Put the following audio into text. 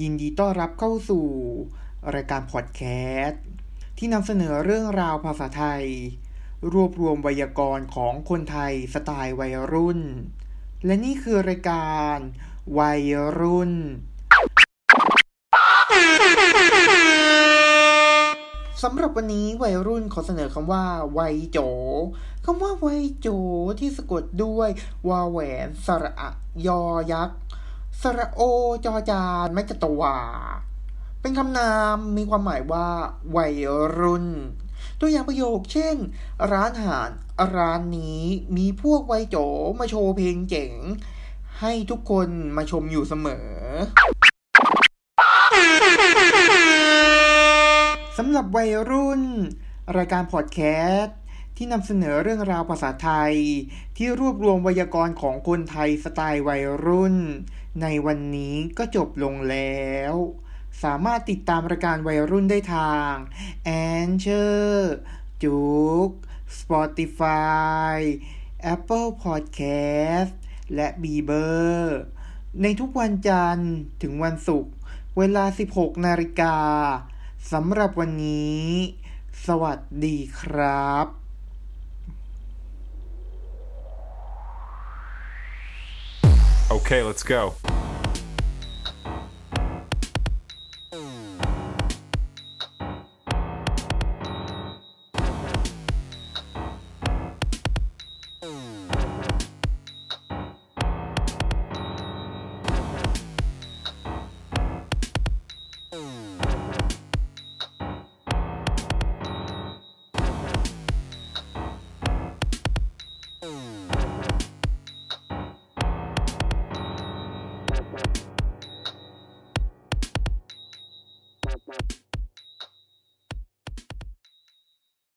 ยินดีต้อนรับเข้าสู่ รายการพอดแคสต์ที่นำเสนอเรื่องราวภาษาไทย รวบรวมไวยากรณ์ของคนไทยสไตล์วัยรุ่น และนี่คือรายการวัยรุ่น สำหรับวันนี้วัยรุ่นขอเสนอคำว่า วัยโจคำว่าวัยโจที่สะกดด้วยวาแหวนสระอะยอยักษ์ สระโอ จอจานไม่กระตวา เป็นคำนามมีความหมายว่าวัยรุ่น ตัวอย่างประโยคเช่น ร้านอาหารร้านนี้มีพวกวัยโจมาโชว์เพลงเจ๋ง ให้ทุกคนมาชมอยู่เสมอสำหรับวัยรุ่น รายการพอดแคสต์ ที่นำเสนอเรื่องราวภาษาไทย ที่รวบรวมไวยากรณ์ของคนไทยสไตล์วัยรุ่น ในวันนี้ก็จบลงแล้ว สามารถติดตามรายการวัยรุ่นได้ทาง a n c h o r จุก Spotify Apple Podcast และ b ีเบอร์ในทุกวันจันทร์ถึงวันศุกร์เวลา 16 นาฬิกาสำหรับวันนี้ สวัสดีครับ Okay, let's go.